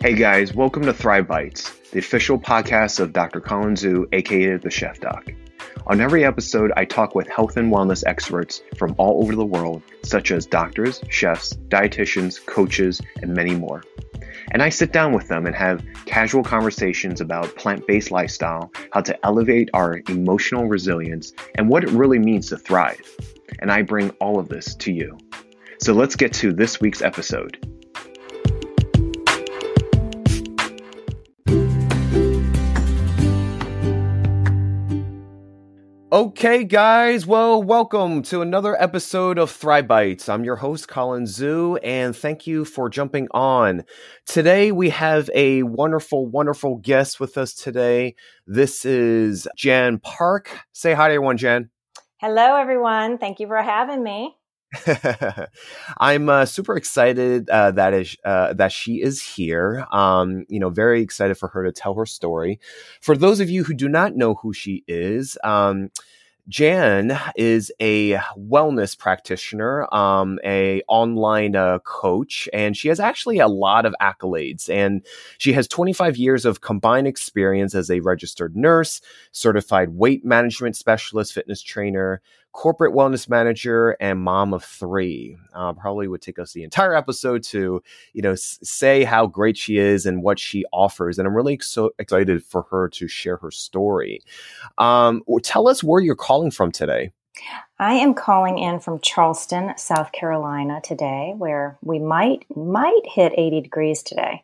Hey guys, welcome to Thrive Bites, the official podcast of Dr. Colin Zhu, aka the Chef Doc. On every episode, I talk with health and wellness experts from all over the world, such as doctors, chefs, dietitians, coaches, and many more. And I sit down with them and have casual conversations about plant based lifestyle, how to elevate our emotional resilience, and what it really means to thrive. And I bring all of this to you. So let's get to this week's episode. Okay, guys. Well, welcome to another episode of Thrive Bites. I'm your host, Colin Zhu, and thank you for jumping on. Today, we have a wonderful, wonderful guest with us today. This is Jan Park. Say hi to everyone, Jan. Hello, everyone. Thank you for having me. I'm uh, super excited uh, that is uh, that she is here. Um, you know, very excited for her to tell her story. For those of you who do not know who she is, um, Jan is a wellness practitioner, um, a online uh, coach, and she has actually a lot of accolades. And she has 25 years of combined experience as a registered nurse, certified weight management specialist, fitness trainer, corporate wellness manager and mom of three. Uh, probably would take us the entire episode to, you know, s- say how great she is and what she offers. And I'm really so excited for her to share her story. Um, tell us where you're calling from today. I am calling in from Charleston, South Carolina today, where we might might hit 80 degrees today.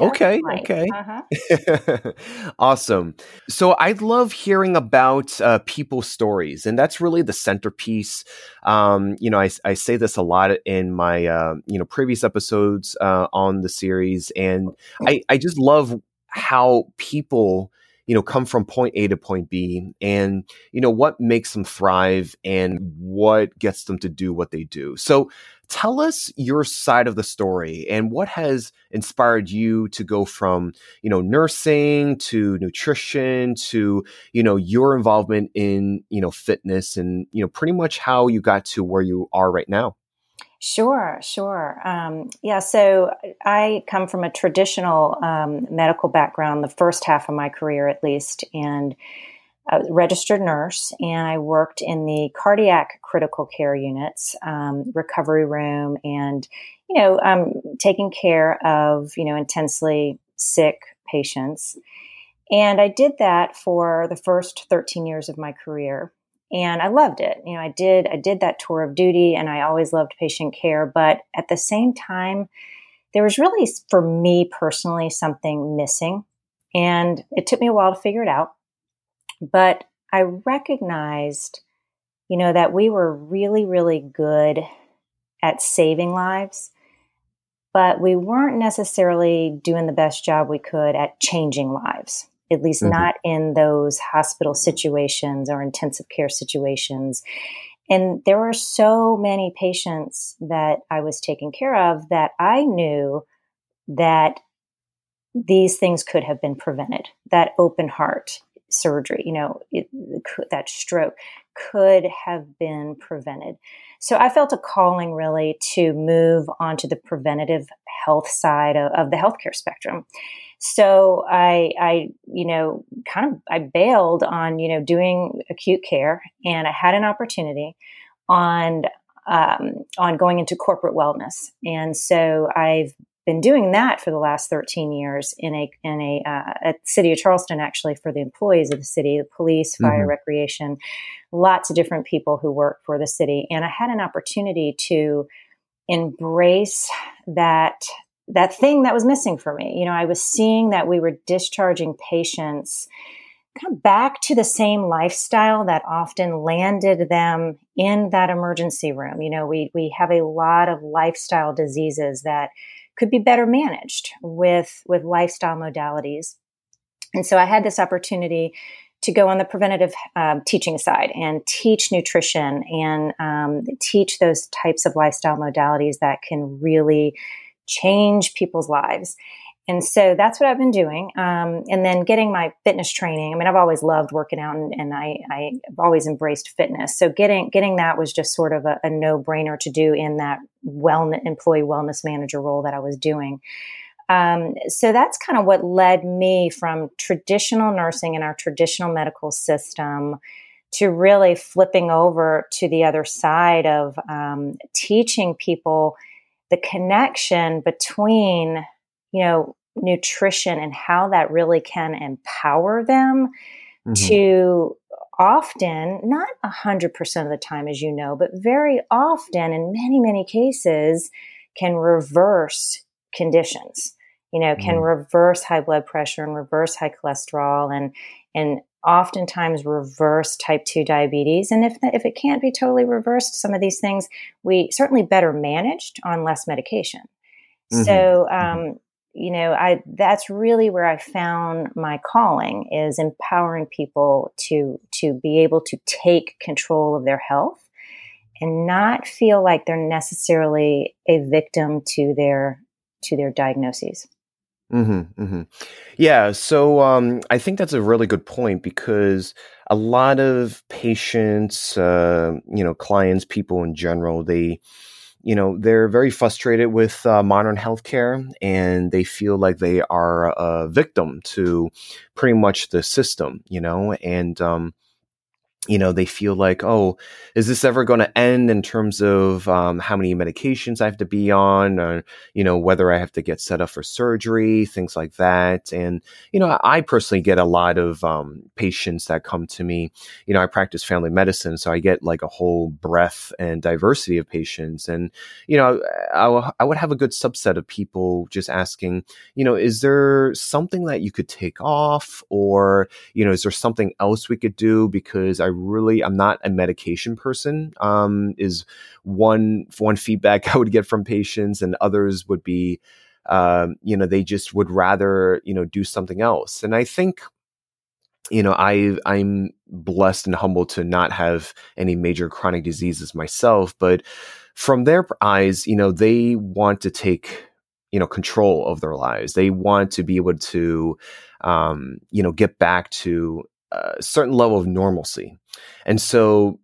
Okay. Okay. Uh-huh. awesome. So I love hearing about uh, people's stories, and that's really the centerpiece. Um, you know, I, I, say this a lot in my uh, you know previous episodes uh, on the series, and I, I just love how people you know come from point a to point b. And you know what makes them thrive and what gets them to do what they do. So tell us your side of the story and what has inspired you to go from you know nursing to nutrition to you know your involvement in you know fitness and you know pretty much how you got to where you are right now Sure, sure. Um, yeah, so I come from a traditional um, medical background, the first half of my career at least, and a registered nurse, and I worked in the cardiac critical care units, um, recovery room, and you know, um, taking care of you know intensely sick patients. And I did that for the first 13 years of my career, and I loved it. You know, I did I did that tour of duty, and I always loved patient care. But at the same time, there was really, for me personally, something missing, and it took me a while to figure it out. But I recognized, you know, that we were really, really good at saving lives, but we weren't necessarily doing the best job we could at changing lives, at least mm-hmm. not in those hospital situations or intensive care situations. And there were so many patients that I was taking care of that I knew that these things could have been prevented. That open heart, surgery, you know, it, that stroke could have been prevented. So I felt a calling really to move onto the preventative health side of, of the healthcare spectrum. So I, I, you know, kind of, I bailed on, you know, doing acute care and I had an opportunity on, um, on going into corporate wellness. And so I've been doing that for the last 13 years in a in a uh, at city of Charleston actually for the employees of the city, the police, fire, mm-hmm. recreation, lots of different people who work for the city, and I had an opportunity to embrace that that thing that was missing for me. You know, I was seeing that we were discharging patients kind of back to the same lifestyle that often landed them in that emergency room. You know, we we have a lot of lifestyle diseases that could be better managed with with lifestyle modalities. And so I had this opportunity to go on the preventative um, teaching side and teach nutrition and um, teach those types of lifestyle modalities that can really change people's lives. And so that's what I've been doing. Um, and then getting my fitness training. I mean, I've always loved working out and, and I, I've always embraced fitness. So getting, getting that was just sort of a, a no brainer to do in that wellness, employee wellness manager role that I was doing. Um, so that's kind of what led me from traditional nursing in our traditional medical system to really flipping over to the other side of um, teaching people the connection between, you know, nutrition and how that really can empower them mm-hmm. to often, not 100% of the time, as you know, but very often in many, many cases, can reverse conditions. You know, can mm-hmm. reverse high blood pressure and reverse high cholesterol and and oftentimes reverse type 2 diabetes and if if it can't be totally reversed some of these things we certainly better managed on less medication mm-hmm. so mm-hmm. um, you know i that's really where i found my calling is empowering people to to be able to take control of their health and not feel like they're necessarily a victim to their to their diagnoses Mm-hmm, mm-hmm. Yeah, so um, I think that's a really good point because a lot of patients, uh, you know, clients, people in general, they, you know, they're very frustrated with uh, modern healthcare and they feel like they are a victim to pretty much the system, you know, and um, you know, they feel like, oh, is this ever going to end in terms of um, how many medications I have to be on, or, you know, whether I have to get set up for surgery, things like that. And, you know, I personally get a lot of um, patients that come to me. You know, I practice family medicine, so I get like a whole breadth and diversity of patients. And, you know, I, I would have a good subset of people just asking, you know, is there something that you could take off, or, you know, is there something else we could do? Because I really I'm not a medication person. Um, is one one feedback I would get from patients, and others would be, um, you know, they just would rather you know do something else. And I think you know i i'm blessed and humbled to not have any major chronic diseases myself but from their eyes you know they want to take you know control of their lives they want to be able to um, you know get back to a certain level of normalcy. And so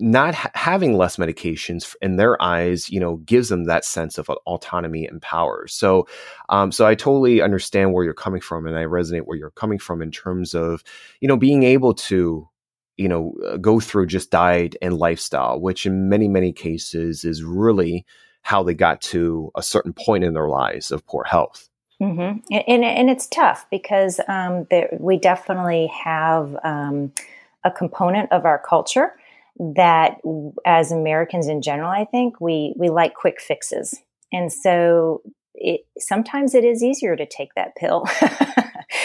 not ha- having less medications in their eyes, you know, gives them that sense of autonomy and power. So, um, so I totally understand where you're coming from, and I resonate where you're coming from in terms of, you know, being able to, you know, uh, go through just diet and lifestyle, which in many many cases is really how they got to a certain point in their lives of poor health. Mm-hmm. And, and it's tough because um, there, we definitely have um, a component of our culture that, as Americans in general, I think we we like quick fixes, and so it, sometimes it is easier to take that pill.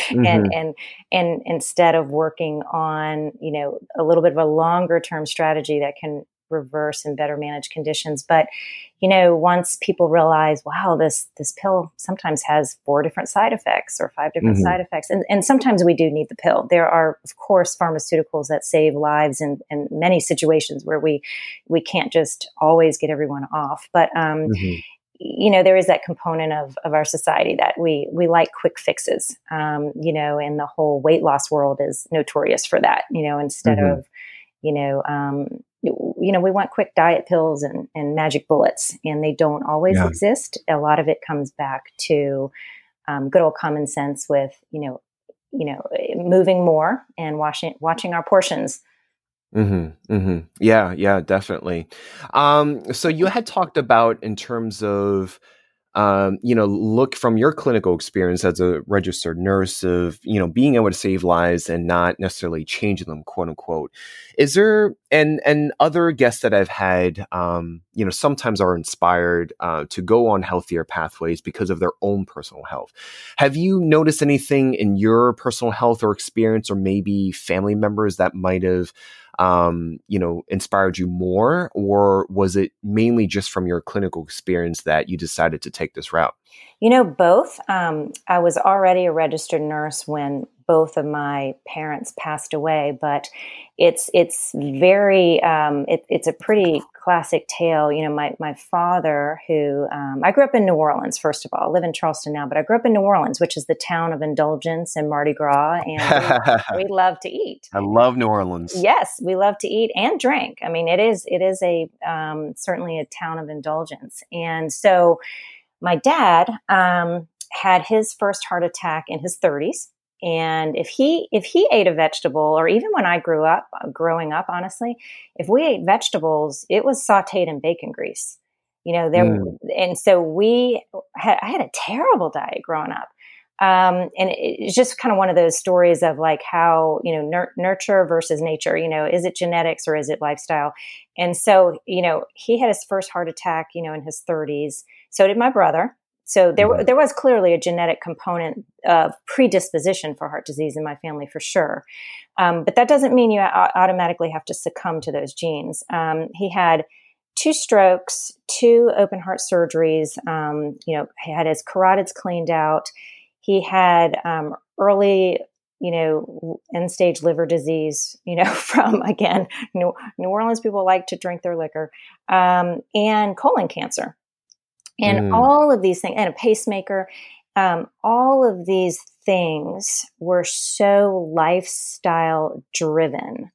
mm-hmm. and and and instead of working on you know a little bit of a longer term strategy that can reverse and better manage conditions. But you know, once people realize, wow, this this pill sometimes has four different side effects or five different mm-hmm. side effects, and and sometimes we do need the pill. There are, of course, pharmaceuticals that save lives in, in many situations where we we can't just always get everyone off. But um, mm-hmm you know there is that component of, of our society that we we like quick fixes um, you know and the whole weight loss world is notorious for that you know instead mm-hmm. of you know um, you know, we want quick diet pills and, and magic bullets, and they don't always yeah. exist. A lot of it comes back to um, good old common sense with, you know, you know, moving more and watching watching our portions. Mm-hmm, mm-hmm. Yeah, yeah, definitely. Um, so you had talked about in terms of um, you know, look from your clinical experience as a registered nurse of, you know, being able to save lives and not necessarily changing them, quote unquote. Is there, and, and other guests that I've had, um, you know, sometimes are inspired, uh, to go on healthier pathways because of their own personal health. Have you noticed anything in your personal health or experience or maybe family members that might have, um, you know, inspired you more, or was it mainly just from your clinical experience that you decided to take this route? You know, both. Um, I was already a registered nurse when both of my parents passed away, but it's it's very um, it, it's a pretty classic tale. You know, my my father, who um, I grew up in New Orleans. First of all, I live in Charleston now, but I grew up in New Orleans, which is the town of indulgence and Mardi Gras, and we, we love to eat. I love New Orleans. Yes, we love to eat and drink. I mean, it is it is a um, certainly a town of indulgence, and so my dad um, had his first heart attack in his 30s and if he if he ate a vegetable or even when i grew up growing up honestly if we ate vegetables it was sauteed in bacon grease. You know there mm. and so we had i had a terrible diet growing up. Um, and it's just kind of one of those stories of like how you know nur- nurture versus nature you know is it genetics or is it lifestyle? And so you know he had his first heart attack you know in his 30s so did my brother so there, mm-hmm. there was clearly a genetic component of predisposition for heart disease in my family for sure. Um, but that doesn't mean you automatically have to succumb to those genes. Um, he had two strokes, two open heart surgeries. Um, you know, he had his carotids cleaned out. He had um, early you know, end stage liver disease, you know, from again, New, New Orleans people like to drink their liquor, um, and colon cancer. And mm. all of these things, and a pacemaker, um, all of these things were so lifestyle driven.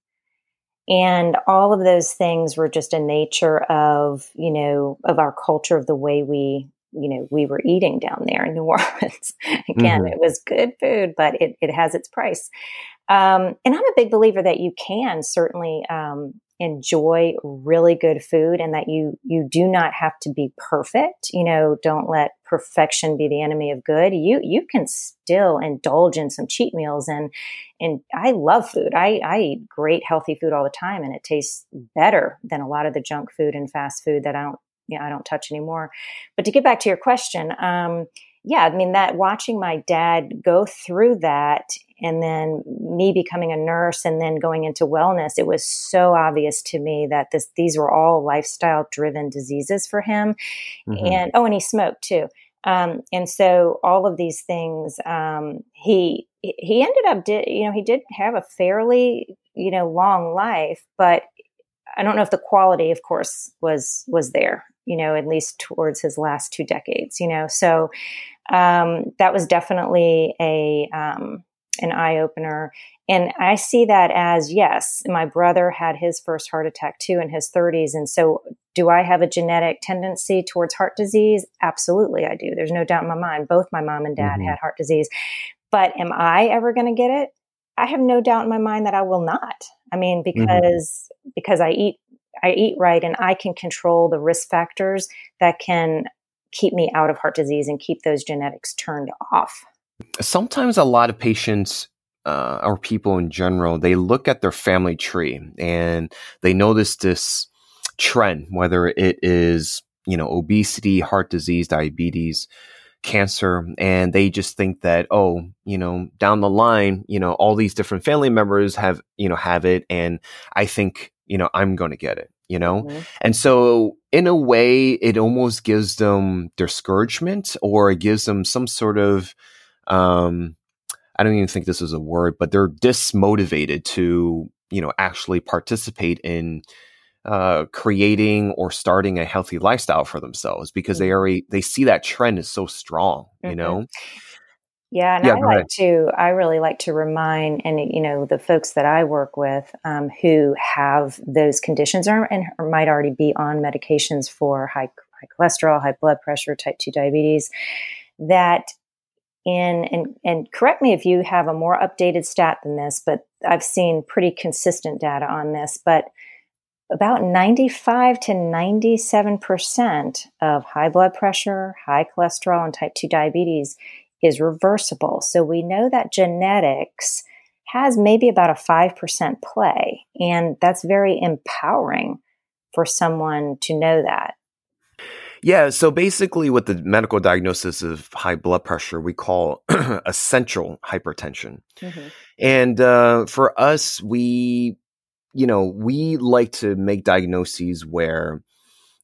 And all of those things were just a nature of, you know, of our culture, of the way we, you know, we were eating down there in New Orleans. Again, mm-hmm. it was good food, but it, it has its price. Um, and I'm a big believer that you can certainly um, enjoy really good food and that you you do not have to be perfect you know don't let perfection be the enemy of good. You you can still indulge in some cheat meals and and i love food. I i eat great healthy food all the time and it tastes better than a lot of the junk food and fast food that i don't you know i don't touch anymore. But to get back to your question um yeah, I mean, that watching my dad go through that and then me becoming a nurse and then going into wellness, it was so obvious to me that this, these were all lifestyle driven diseases for him. Mm-hmm. And, oh, and he smoked too. Um, and so all of these things, um, he, he ended up, did, you know, he did have a fairly, you know, long life, but I don't know if the quality, of course, was, was there, you know, at least towards his last two decades, you know, so, um, that was definitely a um, an eye opener. And I see that as yes, my brother had his first heart attack too in his 30s. And so, do I have a genetic tendency towards heart disease? Absolutely, I do. There's no doubt in my mind. Both my mom and dad mm-hmm. had heart disease. But am I ever going to get it? I have no doubt in my mind that I will not. I mean, mm-hmm. because mm-hmm. because I eat I eat right and I can control the risk factors that can keep me out of heart disease and keep those genetics turned off. Sometimes a lot of patients uh, or people in general, they look at their family tree and they notice this trend, whether it is, you know, obesity, heart disease, diabetes, cancer, and they just think that, oh, you know, down the line, you know, all these different family members have, you know, have it. And I think, you know, I'm going to get it you know? Mm-hmm. And so, in a way, it almost gives them discouragement or it gives them some sort of, um, I don't even think this is a word, but they're dismotivated to, you know, actually participate in uh, creating or starting a healthy lifestyle for themselves because mm-hmm. they already they see that trend is so strong, mm-hmm. you know. Yeah, and yeah, I like to, I really like to remind, and you know, the folks that I work with um, who have those conditions or, and, or might already be on medications for high, high cholesterol, high blood pressure, type 2 diabetes, that in, and, and correct me if you have a more updated stat than this, but I've seen pretty consistent data on this, but about 95 to 97% of high blood pressure, high cholesterol, and type 2 diabetes is reversible. So we know that genetics has maybe about a 5% play. And that's very empowering for someone to know that. Yeah, so basically, with the medical diagnosis of high blood pressure, we call essential hypertension. Mm-hmm. And uh, for us, we, you know, we like to make diagnoses where,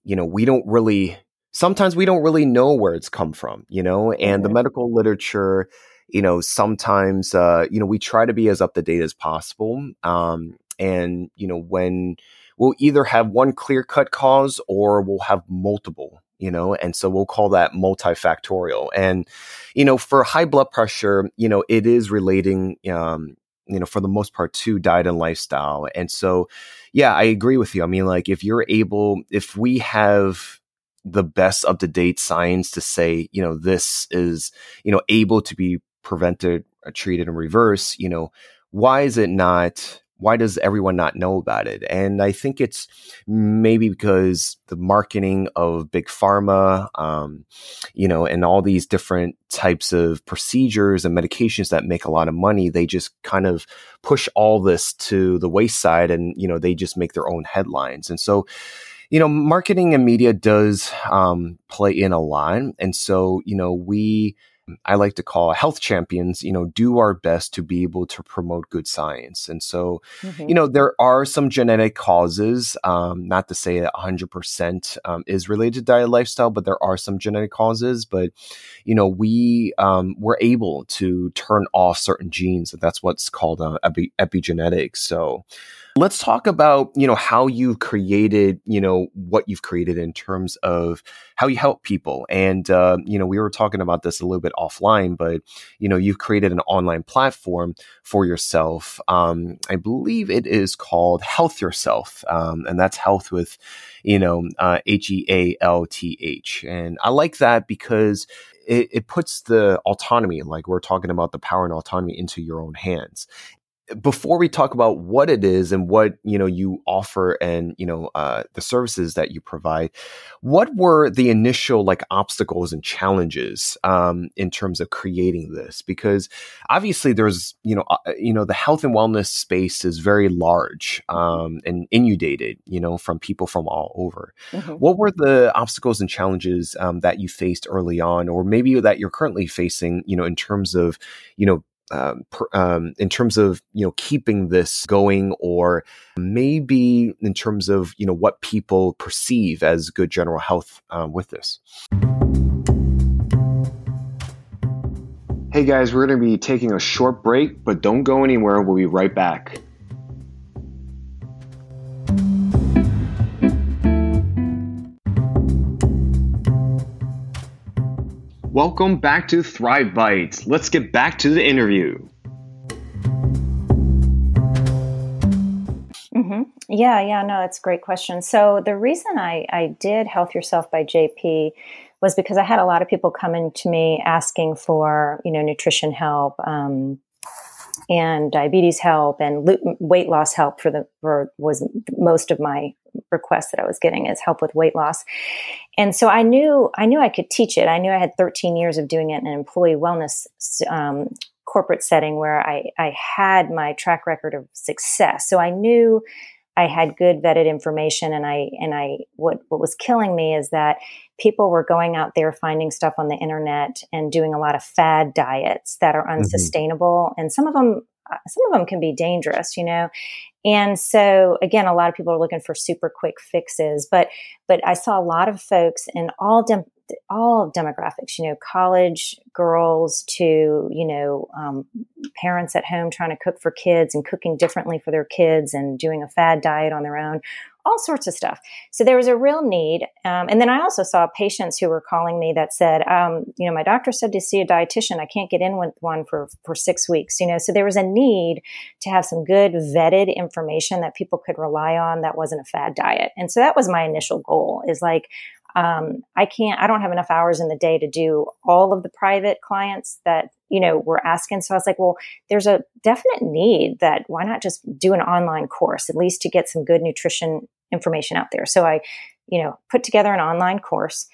you know, we don't really sometimes we don't really know where it's come from, you know, and the medical literature, you know, sometimes, uh, you know, we try to be as up to date as possible. Um, and, you know, when we'll either have one clear cut cause or we'll have multiple, you know, and so we'll call that multifactorial. And, you know, for high blood pressure, you know, it is relating, um, you know, for the most part to diet and lifestyle. And so, yeah, I agree with you. I mean, like if you're able, if we have, the best up to date science to say, you know, this is, you know, able to be prevented, uh, treated, and reversed, you know, why is it not why does everyone not know about it? And I think it's maybe because the marketing of big pharma, um, you know, and all these different types of procedures and medications that make a lot of money, they just kind of push all this to the wayside and, you know, they just make their own headlines. And so, you know, marketing and media does um, play in a lot. And so, you know, we, I like to call health champions, you know, do our best to be able to promote good science. And so, mm-hmm. you know, there are some genetic causes, um, not to say that 100% um, is related to diet lifestyle, but there are some genetic causes. But, you know, we um, we're able to turn off certain genes, and that's what's called uh, epi- epigenetics. So, Let's talk about, you know, how you've created, you know, what you've created in terms of how you help people. And, uh, you know, we were talking about this a little bit offline, but, you know, you've created an online platform for yourself. Um, I believe it is called Health Yourself. Um, and that's health with, you know, uh, H E A L T H. And I like that because it, it, puts the autonomy, like we're talking about the power and autonomy, into your own hands before we talk about what it is and what you know you offer and you know uh, the services that you provide what were the initial like obstacles and challenges um, in terms of creating this because obviously there's you know uh, you know the health and wellness space is very large um, and inundated you know from people from all over mm-hmm. what were the obstacles and challenges um, that you faced early on or maybe that you're currently facing you know in terms of you know um, per, um, in terms of you know keeping this going, or maybe in terms of you know what people perceive as good general health um, with this. Hey guys, we're going to be taking a short break, but don't go anywhere. We'll be right back. Welcome back to Thrive Bites. Let's get back to the interview. Mm-hmm. Yeah, yeah, no, it's a great question. So the reason I, I did Health Yourself by JP was because I had a lot of people coming to me asking for, you know, nutrition help, um, and diabetes help and weight loss help for the for was most of my requests that I was getting is help with weight loss. And so I knew I knew I could teach it. I knew I had 13 years of doing it in an employee wellness um, corporate setting where I, I had my track record of success. So I knew I had good vetted information and I and I what what was killing me is that people were going out there finding stuff on the internet and doing a lot of fad diets that are mm-hmm. unsustainable mm-hmm. and some of them some of them can be dangerous, you know. And so again, a lot of people are looking for super quick fixes, but but I saw a lot of folks in all dem- all demographics, you know, college girls to, you know, um, parents at home trying to cook for kids and cooking differently for their kids and doing a fad diet on their own, all sorts of stuff. So there was a real need. Um, and then I also saw patients who were calling me that said, um, you know, my doctor said to see a dietitian. I can't get in with one for, for six weeks, you know, so there was a need to have some good vetted information that people could rely on that wasn't a fad diet. And so that was my initial goal is like, um, I can't, I don't have enough hours in the day to do all of the private clients that, you know, were asking. So I was like, well, there's a definite need that why not just do an online course, at least to get some good nutrition information out there. So I, you know, put together an online course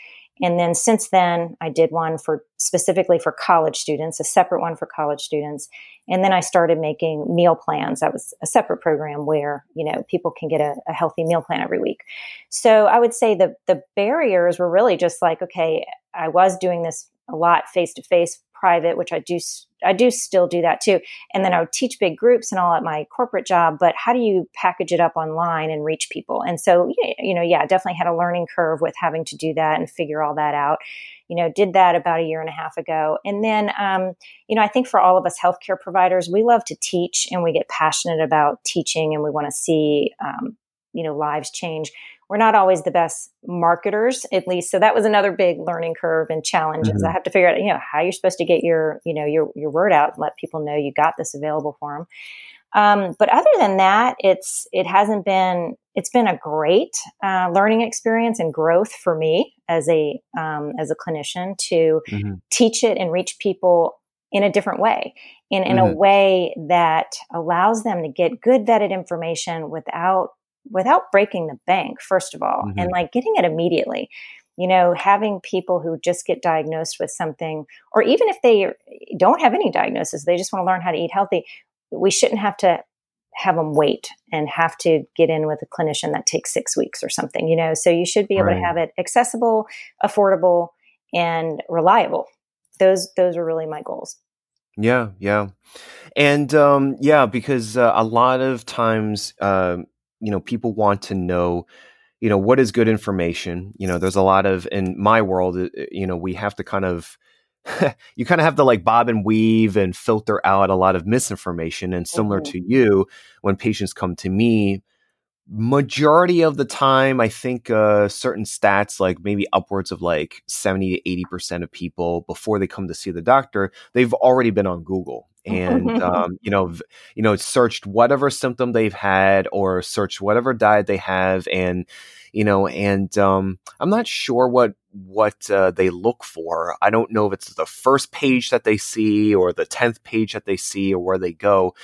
and then since then, I did one for specifically for college students, a separate one for college students. And then I started making meal plans. That was a separate program where, you know, people can get a, a healthy meal plan every week. So I would say the, the barriers were really just like, okay, I was doing this a lot face to face private, which I do I do still do that too. And then I would teach big groups and all at my corporate job. But how do you package it up online and reach people? And so you know, yeah, definitely had a learning curve with having to do that and figure all that out. You know, did that about a year and a half ago. And then, um, you know, I think for all of us healthcare providers, we love to teach and we get passionate about teaching and we want to see, um, you know, lives change we're not always the best marketers at least so that was another big learning curve and challenge mm-hmm. i have to figure out you know how you're supposed to get your you know your, your word out and let people know you got this available for them Um, but other than that, it's it hasn't been it's been a great uh, learning experience and growth for me as a um, as a clinician to mm-hmm. teach it and reach people in a different way in, in mm-hmm. a way that allows them to get good vetted information without without breaking the bank first of all mm-hmm. and like getting it immediately. You know having people who just get diagnosed with something or even if they don't have any diagnosis they just want to learn how to eat healthy we shouldn't have to have them wait and have to get in with a clinician that takes six weeks or something you know? So you should be able right. to have it accessible affordable and reliable. Those those are really my goals. Yeah yeah. And um yeah because uh, a lot of times uh, you know people want to know you know what is good information you know there's a lot of in my world uh, you know we have to kind of you kind of have to like bob and weave and filter out a lot of misinformation and similar mm-hmm. to you when patients come to me majority of the time i think uh, certain stats like maybe upwards of like 70 to 80% of people before they come to see the doctor they've already been on google and um, you know you know searched whatever symptom they've had or searched whatever diet they have and you know and um, i'm not sure what what uh, they look for. I don't know if it's the first page that they see or the 10th page that they see or where they go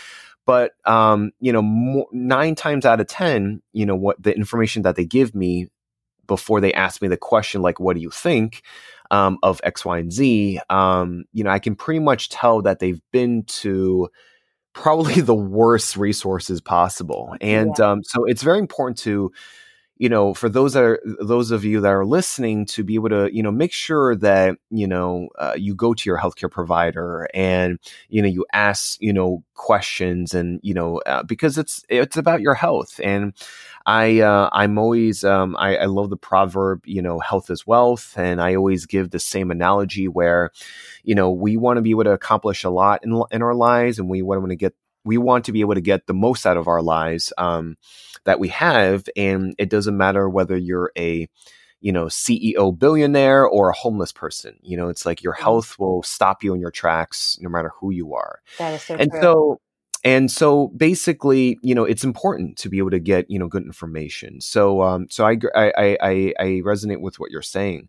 but um, you know more, nine times out of ten you know what the information that they give me before they ask me the question like what do you think um, of X, Y, and Z, um, you know, I can pretty much tell that they've been to probably the worst resources possible. And yeah. um, so it's very important to, you know, for those that are those of you that are listening to be able to, you know, make sure that you know uh, you go to your healthcare provider and you know you ask you know questions and you know uh, because it's it's about your health. And I uh, I'm always um, I, I love the proverb you know health is wealth and I always give the same analogy where you know we want to be able to accomplish a lot in in our lives and we want to get we want to be able to get the most out of our lives. Um, that we have and it doesn't matter whether you're a you know ceo billionaire or a homeless person you know it's like your mm-hmm. health will stop you in your tracks no matter who you are that is so and true. so and so basically you know it's important to be able to get you know good information so um so i i i, I resonate with what you're saying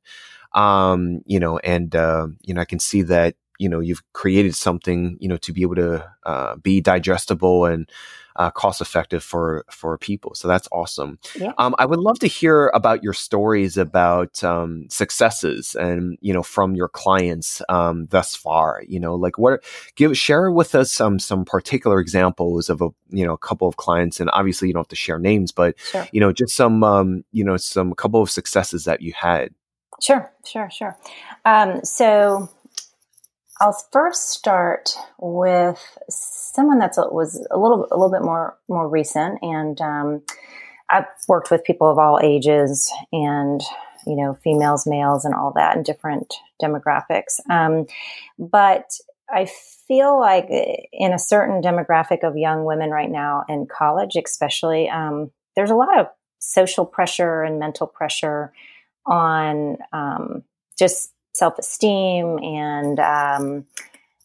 um you know and uh, you know i can see that you know you've created something you know to be able to uh, be digestible and uh, cost effective for for people. So that's awesome. Yeah. Um, I would love to hear about your stories about um, successes and you know from your clients um, thus far. You know, like what give share with us some some particular examples of a you know a couple of clients, and obviously you don't have to share names, but sure. you know just some um, you know some couple of successes that you had. Sure, sure, sure. Um, so I'll first start with someone that's was a little a little bit more more recent, and um, I've worked with people of all ages and you know females, males, and all that, and different demographics. Um, but I feel like in a certain demographic of young women right now in college, especially, um, there's a lot of social pressure and mental pressure on um, just self esteem and um,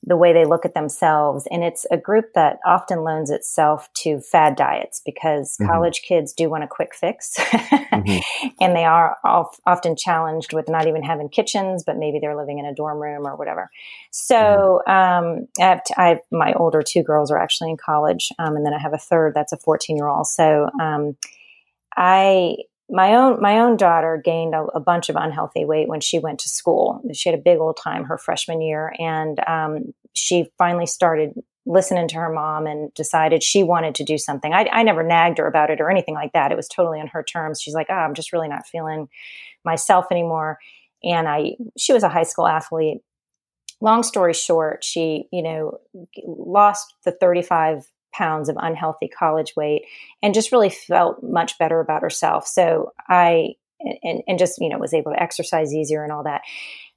the way they look at themselves. And it's a group that often loans itself to fad diets because mm-hmm. college kids do want a quick fix. mm-hmm. And they are often challenged with not even having kitchens, but maybe they're living in a dorm room or whatever. So mm-hmm. um, I, have t- I have my older two girls are actually in college. Um, and then I have a third that's a 14 year old. So um, I my own my own daughter gained a, a, bunch of unhealthy weight when she went to school. She had a big old time her freshman year, and um, she finally started listening to her mom and decided she wanted to do something. I, I, never nagged her about it or anything like that. It was totally on her terms. She's like, "Oh, I'm just really not feeling myself anymore." And I, she was a high school athlete. Long story short, she, you know, lost the 35 pounds of unhealthy college weight and just really felt much better about herself. So I, and, and just, you know, was able to exercise easier and all that.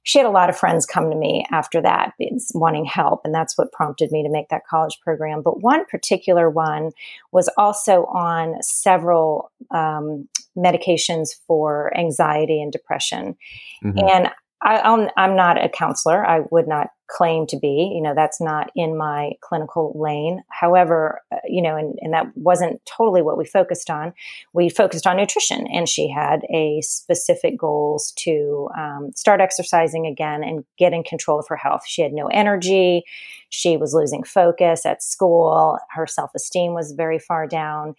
She had a lot of friends come to me after that wanting help. And that's what prompted me to make that college program. But one particular one was also on several um, medications for anxiety and depression. Mm-hmm. And I, am not a counselor. I would not claim to be. You know, that's not in my clinical lane. However, uh, you know, and, and that wasn't totally what we focused on. We focused on nutrition, and she had a specific goals to um, start exercising again and get in control of her health. She had no energy. She was losing focus at school. Her self esteem was very far down.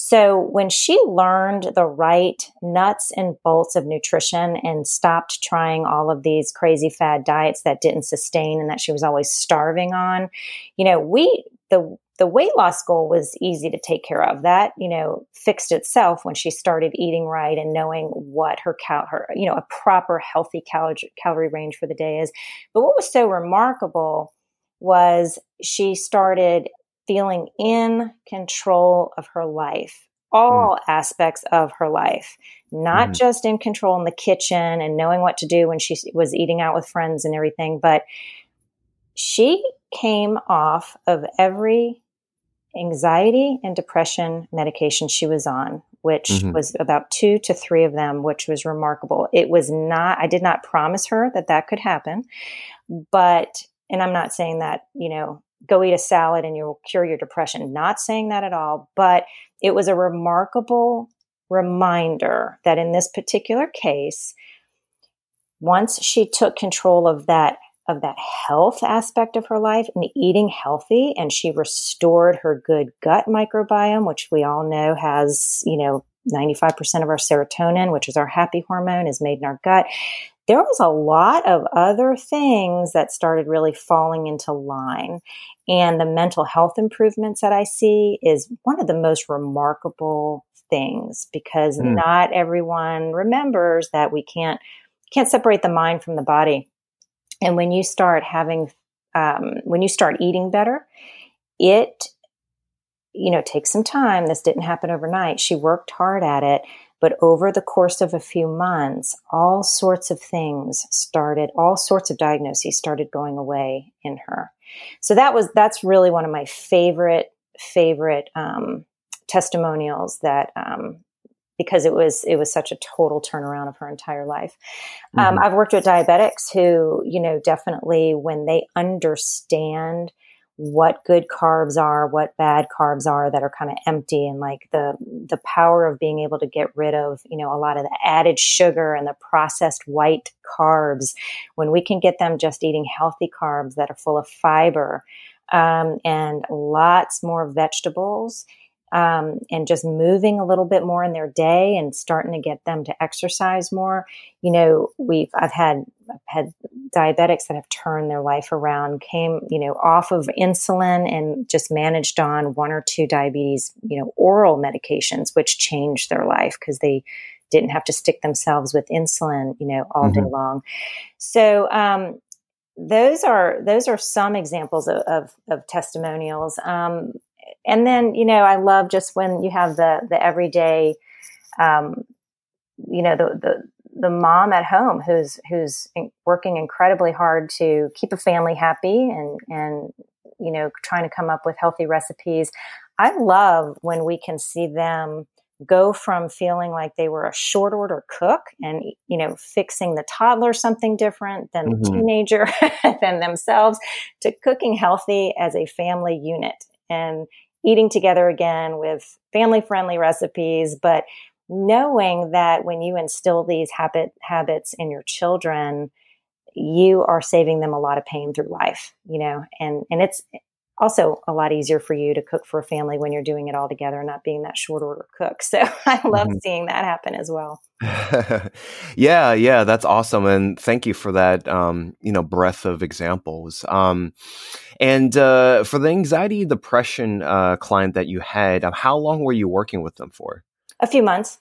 So when she learned the right nuts and bolts of nutrition and stopped trying all of these crazy fad diets that didn't sustain and that she was always starving on, you know, we, the, the weight loss goal was easy to take care of. That, you know, fixed itself when she started eating right and knowing what her cal her, you know, a proper healthy calorie calorie range for the day is. But what was so remarkable was she started feeling in control of her life, all mm. aspects of her life, not mm. just in control in the kitchen and knowing what to do when she was eating out with friends and everything, but she came off of every anxiety and depression medication she was on, which mm-hmm. was about two to three of them, which was remarkable. It was not, I did not promise her that that could happen, but, and I'm not saying that, you know, go eat a salad and you'll cure your depression. Not saying that at all, but it was a remarkable reminder that in this particular case, once she took control of that of that health aspect of her life and eating healthy and she restored her good gut microbiome which we all know has you know 95% of our serotonin which is our happy hormone is made in our gut there was a lot of other things that started really falling into line. And the mental health improvements that I see is one of the most remarkable things because mm. not everyone remembers that we can't can't separate the mind from the body. And when you start having um, when you start eating better, it you know takes some time. This didn't happen overnight. She worked hard at it, but over the course of a few months, all sorts of things started, all sorts of diagnoses started going away in her. So that was, that's really one of my favorite, favorite um, testimonials that, um, because it was it was such a total turnaround of her entire life. Um, mm-hmm. I've worked with diabetics who, you know, definitely when they understand what good carbs are, what bad carbs are that are kind of empty and like the the power of being able to get rid of, you know, a lot of the added sugar and the processed white carbs when we can get them just eating healthy carbs that are full of fiber um, and lots more vegetables um, and just moving a little bit more in their day and starting to get them to exercise more. You know, we've I've had had diabetics that have turned their life around, came you know off of insulin and just managed on one or two diabetes you know oral medications, which changed their life because they didn't have to stick themselves with insulin you know all mm-hmm. day long. So. Um, those are those are some examples of, of, of testimonials. Um, and then you know i love just when you have the the everyday um, you know the the the mom at home who's who's working incredibly hard to keep a family happy and and you know trying to come up with healthy recipes i love when we can see them go from feeling like they were a short order cook and you know fixing the toddler something different than mm-hmm. the teenager than themselves to cooking healthy as a family unit and eating together again with family friendly recipes, but knowing that when you instill these habit habits in your children, you are saving them a lot of pain through life, you know, and, and it's also a lot easier for you to cook for a family when you're doing it all together, and not being that short order cook. So I love mm-hmm. seeing that happen as well. yeah, yeah, that's awesome, and thank you for that. Um, you know, breadth of examples. Um, and uh, for the anxiety depression uh, client that you had, um, how long were you working with them for? A few months.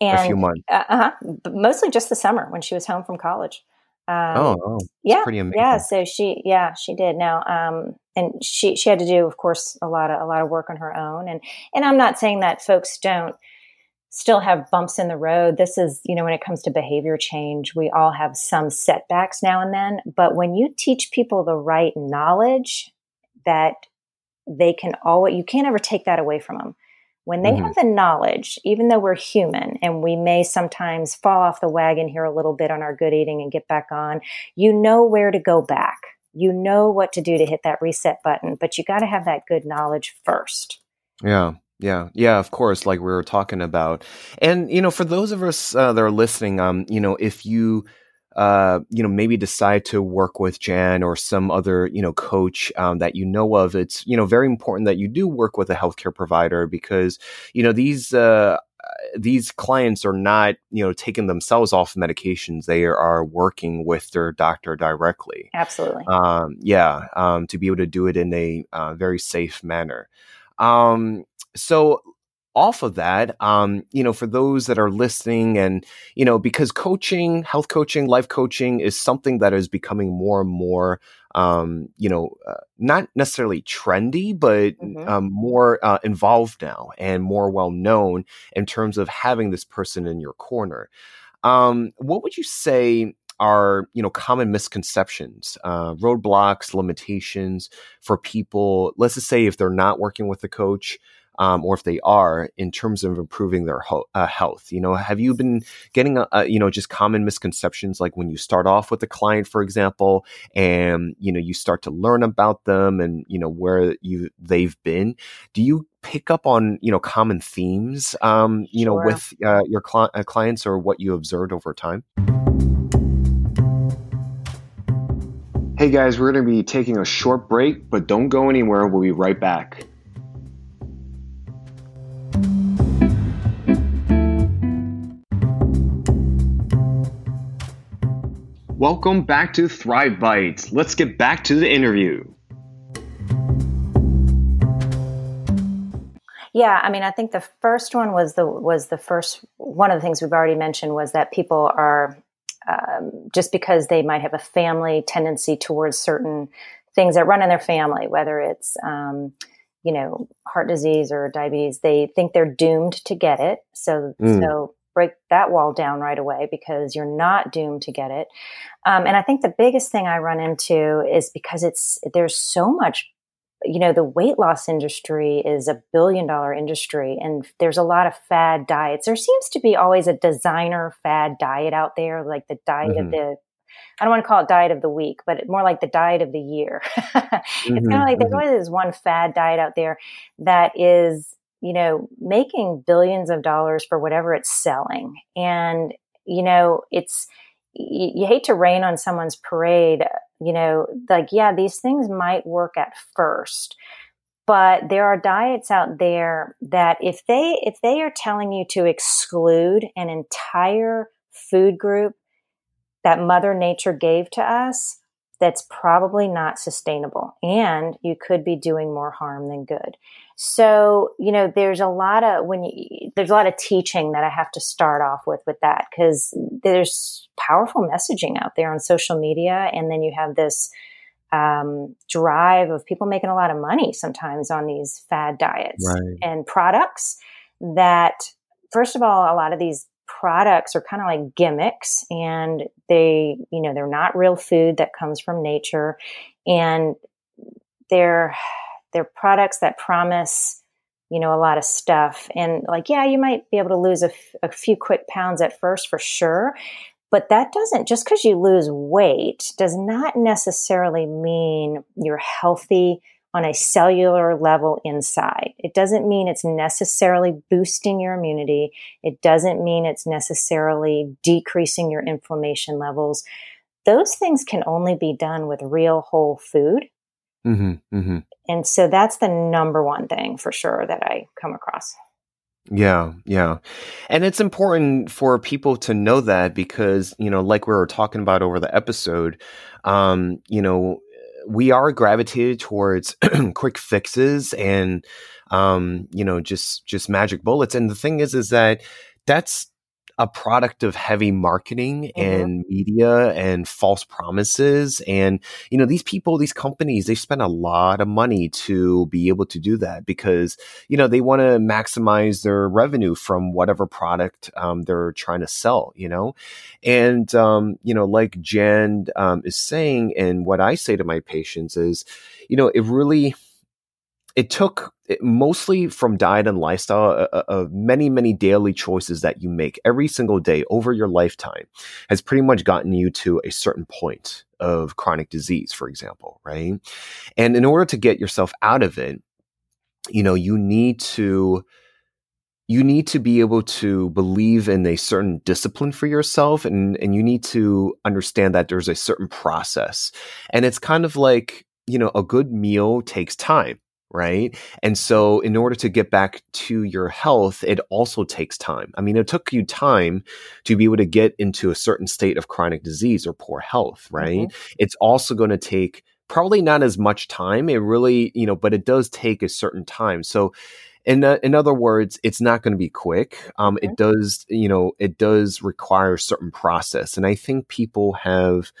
And, a few months. Uh huh. Mostly just the summer when she was home from college. Um, oh, oh yeah, yeah. So she, yeah, she did. Now, um, and she she had to do, of course, a lot of a lot of work on her own. And and I'm not saying that folks don't still have bumps in the road. This is, you know, when it comes to behavior change, we all have some setbacks now and then. But when you teach people the right knowledge, that they can always, you can't ever take that away from them. When they mm-hmm. have the knowledge, even though we're human and we may sometimes fall off the wagon here a little bit on our good eating and get back on, you know where to go back. you know what to do to hit that reset button, but you got to have that good knowledge first. Yeah. Yeah, yeah, of course, like we were talking about. And, you know, for those of us uh, that are listening, um, you know, if you, uh, you know, maybe decide to work with Jan or some other, you know, coach um, that you know of, it's, you know, very important that you do work with a healthcare provider because, you know, these, uh, these clients are not, you know, taking themselves off medications. They are working with their doctor directly. Absolutely. Um, yeah, um, to be able to do it in a uh, very safe manner. Um, so off of that, um, you know, for those that are listening and, you know, because coaching, health coaching, life coaching is something that is becoming more and more, um, you know, uh, not necessarily trendy, but mm-hmm. um, more uh, involved now and more well known in terms of having this person in your corner. Um, what would you say are you know common misconceptions uh, roadblocks limitations for people let's just say if they're not working with a coach um, or if they are in terms of improving their ho- uh, health you know have you been getting a, a, you know just common misconceptions like when you start off with a client for example and you know you start to learn about them and you know where you they've been do you pick up on you know common themes um, you sure. know with uh, your cl- uh, clients or what you observed over time Hey guys, we're going to be taking a short break, but don't go anywhere. We'll be right back. Welcome back to Thrive Bites. Let's get back to the interview. Yeah, I mean, I think the first one was the was the first one of the things we've already mentioned was that people are um, just because they might have a family tendency towards certain things that run in their family, whether it's um, you know heart disease or diabetes, they think they're doomed to get it. So mm. so break that wall down right away because you're not doomed to get it. Um, and I think the biggest thing I run into is because it's there's so much. You know, the weight loss industry is a billion dollar industry, and there's a lot of fad diets. There seems to be always a designer fad diet out there, like the diet mm-hmm. of the I don't want to call it diet of the week, but more like the diet of the year. mm-hmm, it's kind of like there's mm-hmm. always this one fad diet out there that is you know, making billions of dollars for whatever it's selling. And, you know, it's, you, you, hate to rain on someone's parade, you know, like, yeah, these things might work at first. But there are diets out there that if they if they are telling you to exclude an entire food group that Mother Nature gave to us, that's probably not sustainable and you could be doing more harm than good. So, you know, there's a lot of when you, there's a lot of teaching that I have to start off with with that because there's powerful messaging out there on social media and then you have this um, drive of people making a lot of money sometimes on these fad diets right. and products that first of all a lot of these products are kind of like gimmicks and they, you know, they're not real food that comes from nature and they're they're products that promise you know a lot of stuff. And like yeah you might be able to lose a, f- a few quick pounds at first for sure but that doesn't just because you lose weight does not necessarily mean you're healthy on a cellular level inside. It doesn't mean it's necessarily boosting your immunity. It doesn't mean it's necessarily decreasing your inflammation levels. Those things can only be done with real whole food. Mm-hmm, mm-hmm. And so that's the number one thing for sure that I come across. Yeah, yeah. And it's important for people to know that because, you know, like we were talking about over the episode, um, you know, we are gravitated towards quick fixes and um, you know just just magic bullets. And the thing is is that that's a product of heavy marketing mm-hmm. and media and false promises. And, you know, these people, these companies, they spend a lot of money to be able to do that because, you know, they want to maximize their revenue from whatever product um, they're trying to sell, you know? And, um, you know, like Jen um, is saying, and what I say to my patients is, you know, it really, it took mostly from diet and lifestyle uh, many many daily choices that you make every single day over your lifetime has pretty much gotten you to a certain point of chronic disease, for example, right? And in order to get yourself out of it, you know, you need to you need to be able to believe in a certain discipline for yourself and and you need to understand that there's a certain process. And it's kind of like, you know, a good meal takes time right? And so, in order to get back to your health, it also takes time. I mean, it took you time to be able to get into a certain state of chronic disease or poor health, right? Mm-hmm. It's also going to take probably not as much time. It really, you know, but it does take a certain time. So, in uh, in other words, it's not going to be quick. Um, It does, you know, it does require a certain process, and I think people have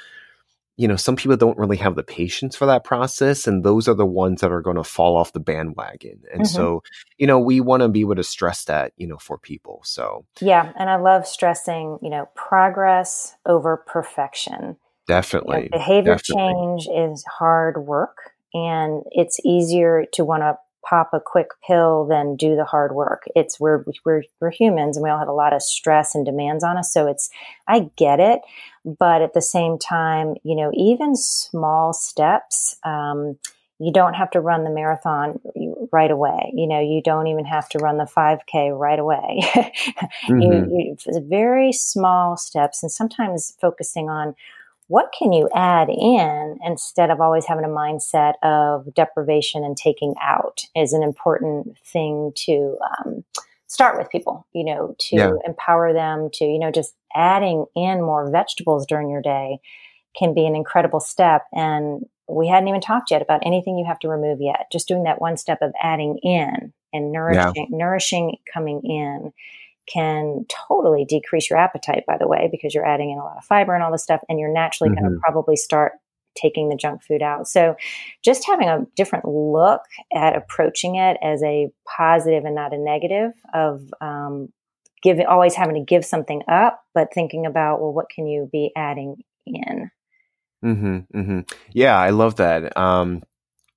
you know, some people don't really have the patience for that process, and those are the ones that are going to fall off the bandwagon. And mm-hmm. so, you know, we want to be able to stress that, you know, for people. So, yeah. And I love stressing, you know, progress over perfection. Definitely. You know, behavior Definitely. change is hard work, and it's easier to want to pop a quick pill than do the hard work. It's we're we're we're humans and we all have a lot of stress and demands on us. So it's I get it, but at the same time, you know, even small steps. Um, you don't have to run the marathon right away. You know, you don't even have to run the 5K right away. mm-hmm. you, you, very small steps, and sometimes focusing on what can you add in instead of always having a mindset of deprivation and taking out is an important thing to um, start with people you know to yeah. empower them to you know just adding in more vegetables during your day can be an incredible step and we hadn't even talked yet about anything you have to remove yet just doing that one step of adding in and nourishing yeah. nourishing coming in can totally decrease your appetite, by the way, because you're adding in a lot of fiber and all this stuff, and you're naturally mm-hmm. going to probably start taking the junk food out. So, just having a different look at approaching it as a positive and not a negative of um, giving, always having to give something up, but thinking about, well, what can you be adding in? Mm-hmm, mm-hmm. Yeah, I love that. Um,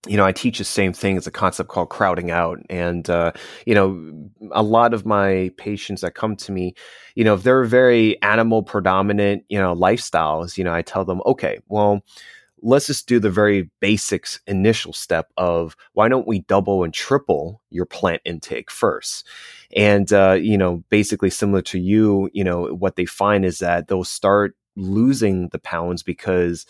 you know, I teach the same thing. as a concept called crowding out. And, uh, you know, a lot of my patients that come to me, you know, if they're very animal predominant, you know, lifestyles, you know, I tell them, okay, well, let's just do the very basics initial step of why don't we double and triple your plant intake first? And, uh, you know, basically similar to you, you know, what they find is that they'll start losing the pounds because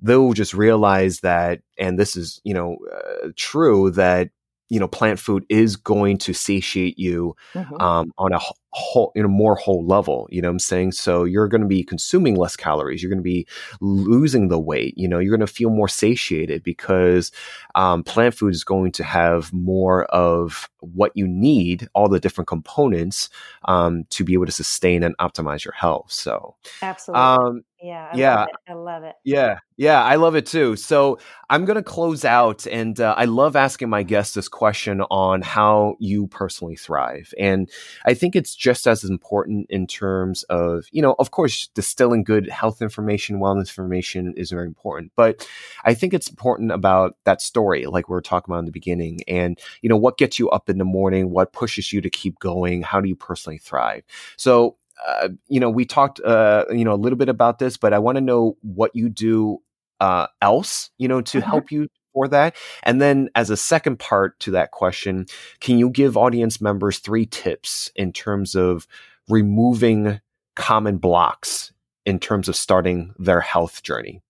they'll just realize that, and this is, you know, uh, true that, you know, plant food is going to satiate you mm-hmm. um, on a whole, in a more whole level. You know what I'm saying? So you're going to be consuming less calories. You're going to be losing the weight. You know, you're going to feel more satiated because um, plant food is going to have more of what you need, all the different components um, to be able to sustain and optimize your health. So, absolutely. Um, yeah. I yeah. Love I love it. Yeah. Yeah. I love it too. So I'm going to close out and uh, I love asking my guests this question on how you personally thrive. And I think it's just as important in terms of, you know, of course, distilling good health information, wellness information is very important. But I think it's important about that story, like we were talking about in the beginning. And, you know, what gets you up in the morning? What pushes you to keep going? How do you personally thrive? So, uh, you know, we talked, uh, you know, a little bit about this, but I want to know what you do uh, else, you know, to mm-hmm. help you for that. And then, as a second part to that question, can you give audience members three tips in terms of removing common blocks in terms of starting their health journey?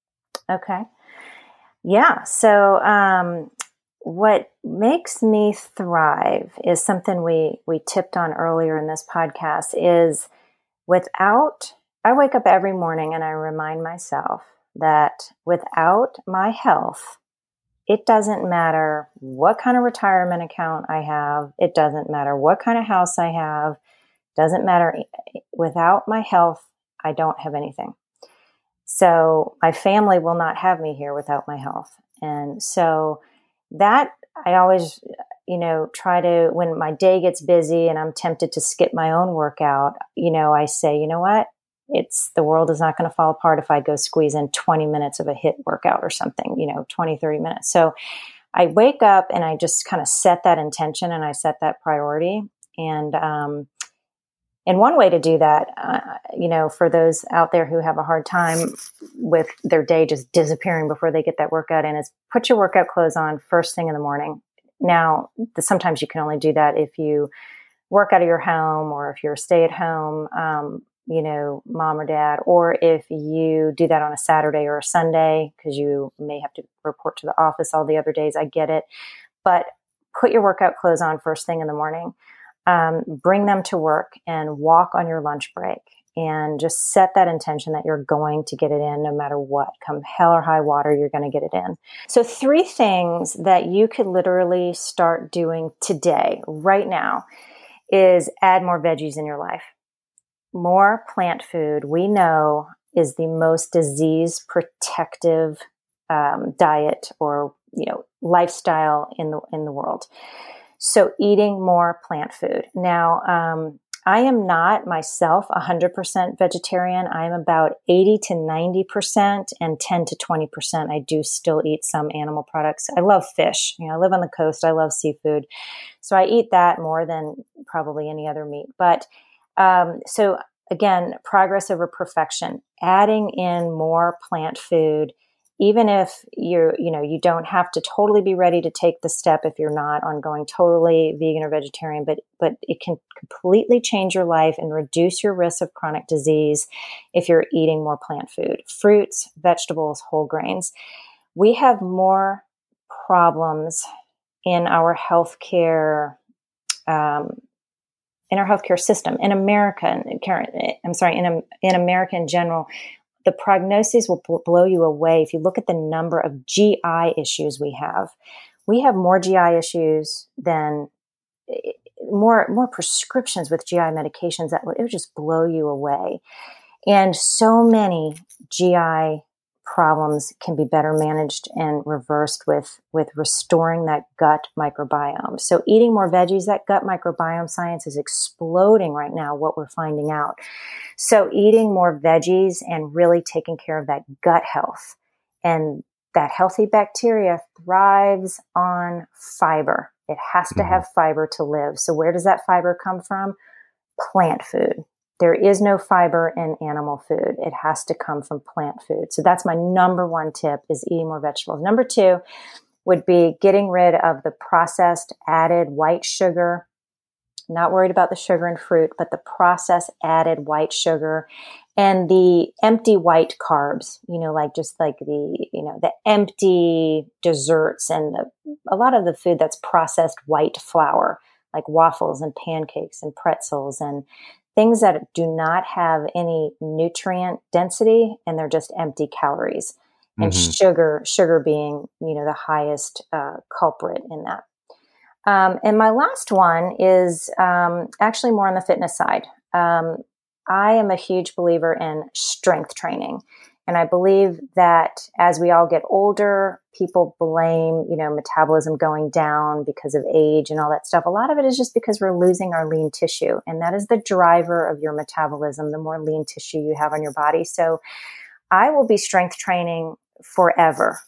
Okay. Yeah. So, um, what makes me thrive is something we we tipped on earlier in this podcast is without I wake up every morning and I remind myself that without my health, it doesn't matter what kind of retirement account I have, it doesn't matter what kind of house I have, doesn't matter eh, eh, without my health, I don't have anything. So my family will not have me here without my health. And so that I always eh, you know, try to, when my day gets busy and I'm tempted to skip my own workout, you know, I say, you know what? It's the world is not going to fall apart if I go squeeze in 20 minutes of a HIIT workout or something, you know, 20, 30 minutes. So I wake up and I just kind of set that intention and I set that priority. And, um, And one way to do that, uh, you know, for those out there who have a hard time with their day just disappearing before they get that workout in, is put your workout clothes on first thing in the morning. Now, sometimes you can only do that if you work out of your home or if you're stay at home, um, you know, mom or dad, or if you do that on a Saturday or a Sunday because you may have to report to the office all the other days. I get it. But put your workout clothes on first thing in the morning. Um, bring them to work and walk on your lunch break and just set that intention that you're going to get it in no matter what. Come hell or high water, you're going to get it in. So, three things that you could literally start doing today, right now, is add more veggies in your life. More plant food, we know, is the most disease protective um, diet or you know lifestyle in the in the world. So eating more plant food. Now, um, I am not myself 100% vegetarian. I'm about 80 to 90% and 10 to 20%. I do still eat some animal products. I love fish. You know, I live on the coast. I love seafood. So I eat that more than probably any other meat. But um, so again, progress over perfection, adding in more plant food even if you're you know you don't have to totally be ready to take the step if you're not on going totally vegan or vegetarian but but it can completely change your life and reduce your risk of chronic disease if you're eating more plant food fruits vegetables whole grains. We have more problems in our healthcare um, in our healthcare system in America, I'm sorry, in in America in general, the prognosis will blow you away if you look at the number of GI issues we have. We have more GI issues than eh, more more prescriptions with GI medications that would, it would just blow you away. And so many GI problems can be better managed and reversed with with restoring that gut microbiome. So eating more veggies, that gut microbiome science is exploding right now what we're finding out. So eating more veggies and really taking care of that gut health and that healthy bacteria thrives on fiber. It has to mm-hmm. have fiber to live. So where does that fiber come from? Plant food. There is no fiber in animal food. It has to come from plant food. So that's my number one tip is eating more vegetables. Number two would be getting rid of the processed added white sugar. Not worried about the sugar and fruit, but the processed added white sugar and the empty white carbs, you know, like just like the, you know, the empty desserts and the, a lot of the food that's processed white flour, like waffles and pancakes and pretzels and things that do not have any nutrient density and they're just empty calories. And mm-hmm. sugar sugar being you know the highest uh, culprit in that. Um, and my last one is um, actually more on the fitness side. Um, i am a huge believer in strength training and I believe that as we all get older, people blame, you know, metabolism going down because of age and all that stuff. A lot of it is just because we're losing our lean tissue. And that is the driver of your metabolism, the more lean tissue you have on your body. So I will be strength training forever.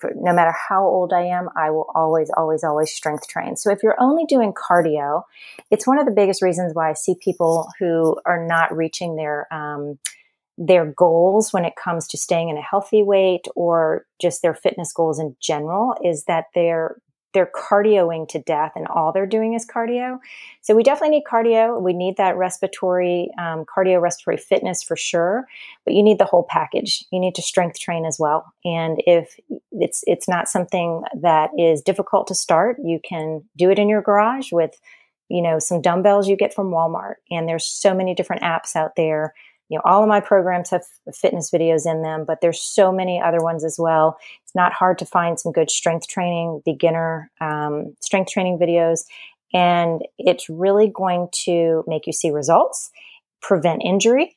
For, no matter how old I am, I will always, always, always strength train. So if you're only doing cardio, it's one of the biggest reasons why I see people who are not reaching their, um, their goals when it comes to staying in a healthy weight or just their fitness goals in general is that they're they're cardioing to death and all they're doing is cardio. So we definitely need cardio. We need that respiratory, um, cardio respiratory fitness for sure, but you need the whole package. You need to strength train as well. And if it's, it's not something that is difficult to start, you can do it in your garage with, you know, some dumbbells you get from Walmart. And there's so many different apps out there you know all of my programs have fitness videos in them but there's so many other ones as well it's not hard to find some good strength training beginner um, strength training videos and it's really going to make you see results prevent injury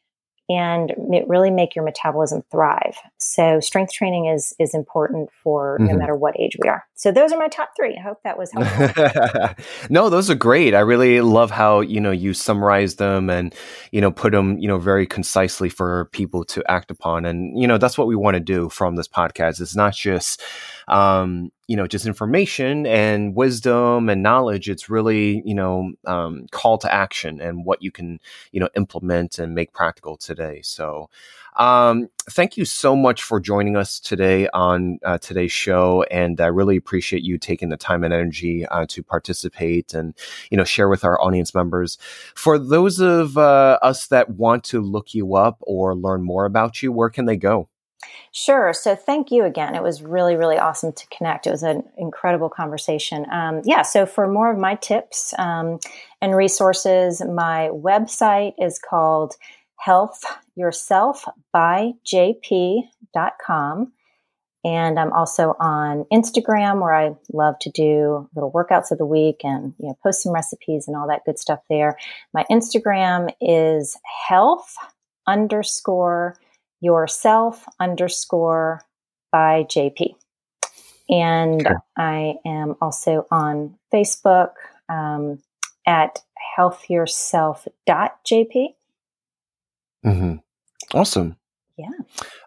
and really make your metabolism thrive. So strength training is is important for mm-hmm. no matter what age we are. So those are my top three. I hope that was helpful. no, those are great. I really love how you know you summarize them and you know put them you know very concisely for people to act upon. And you know that's what we want to do from this podcast. It's not just um, you know, just information and wisdom and knowledge. It's really, you know, um, call to action and what you can, you know, implement and make practical today. So, um, thank you so much for joining us today on uh, today's show, and I really appreciate you taking the time and energy uh, to participate and you know share with our audience members. For those of uh, us that want to look you up or learn more about you, where can they go? Sure. So thank you again. It was really, really awesome to connect. It was an incredible conversation. Um, yeah. So for more of my tips um, and resources, my website is called Health Yourself by jp.com. And I'm also on Instagram where I love to do little workouts of the week and you know post some recipes and all that good stuff there. My Instagram is health underscore yourself underscore by JP. And okay. I am also on Facebook um, at healthyourself.jp. Mm-hmm. Awesome. Yeah.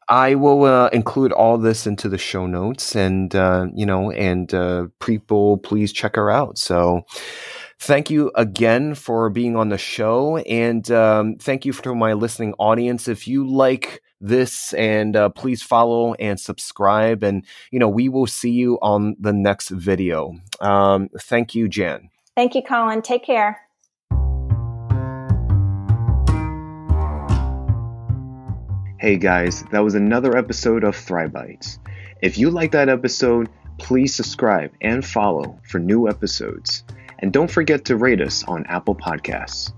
I will uh, include all this into the show notes, and uh, you know, and uh, people, please check her out. So, thank you again for being on the show, and um, thank you to my listening audience. If you like this, and uh, please follow and subscribe, and you know, we will see you on the next video. Um, thank you, Jan. Thank you, Colin. Take care. Hey guys, that was another episode of Thrive Bites. If you like that episode, please subscribe and follow for new episodes. And don't forget to rate us on Apple Podcasts.